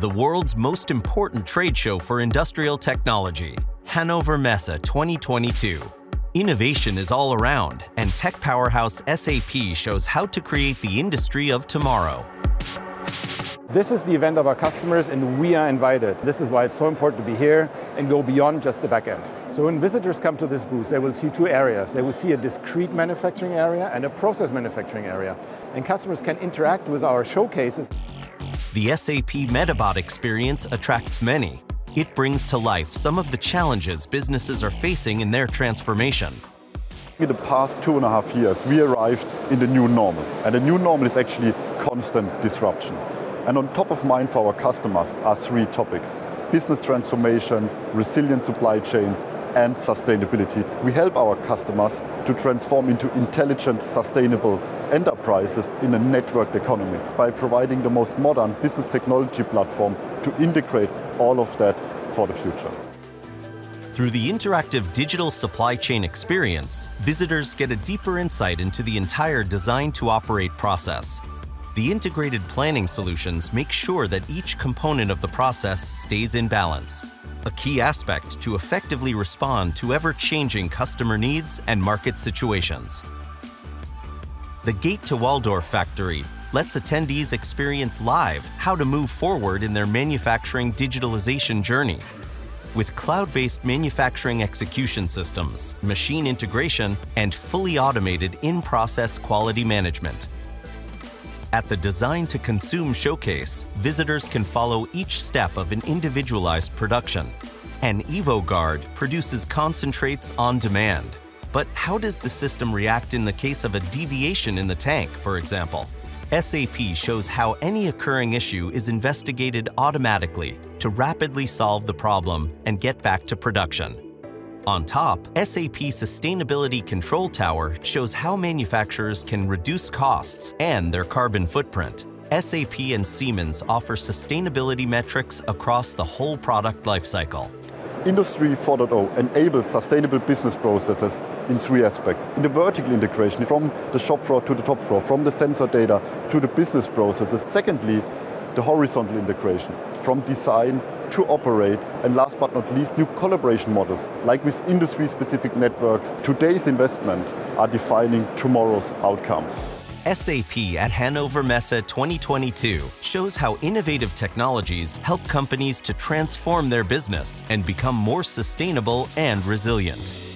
the world's most important trade show for industrial technology, Hannover Messe 2022. Innovation is all around, and tech powerhouse SAP shows how to create the industry of tomorrow. This is the event of our customers and we are invited. This is why it's so important to be here and go beyond just the back end. So when visitors come to this booth, they will see two areas. They will see a discrete manufacturing area and a process manufacturing area. And customers can interact with our showcases. The SAP Metabot experience attracts many. It brings to life some of the challenges businesses are facing in their transformation. In the past two and a half years, we arrived in the new normal. And the new normal is actually constant disruption. And on top of mind for our customers are three topics. Business transformation, resilient supply chains, and sustainability. We help our customers to transform into intelligent, sustainable enterprises in a networked economy by providing the most modern business technology platform to integrate all of that for the future. Through the interactive digital supply chain experience, visitors get a deeper insight into the entire design to operate process, the integrated planning solutions make sure that each component of the process stays in balance, a key aspect to effectively respond to ever-changing customer needs and market situations. The Gate to Walldorf factory lets attendees experience live how to move forward in their manufacturing digitalization journey. With cloud-based manufacturing execution systems, machine integration, and fully automated in-process quality management, at the Design to Consume showcase, visitors can follow each step of an individualized production. And EvoGuard produces concentrates on demand. But how does the system react in the case of a deviation in the tank, for example? SAP shows how any occurring issue is investigated automatically to rapidly solve the problem and get back to production. On top, SAP Sustainability Control Tower shows how manufacturers can reduce costs and their carbon footprint. SAP and Siemens offer sustainability metrics across the whole product lifecycle. Industry 4.0 enables sustainable business processes in three aspects. In the vertical integration, from the shop floor to the top floor, from the sensor data to the business processes. Secondly, the horizontal integration, from design to operate, and last but not least, new collaboration models, like with industry-specific networks. Today's investment are defining tomorrow's outcomes. SAP at Hannover Messe 2022 shows how innovative technologies help companies to transform their business and become more sustainable and resilient.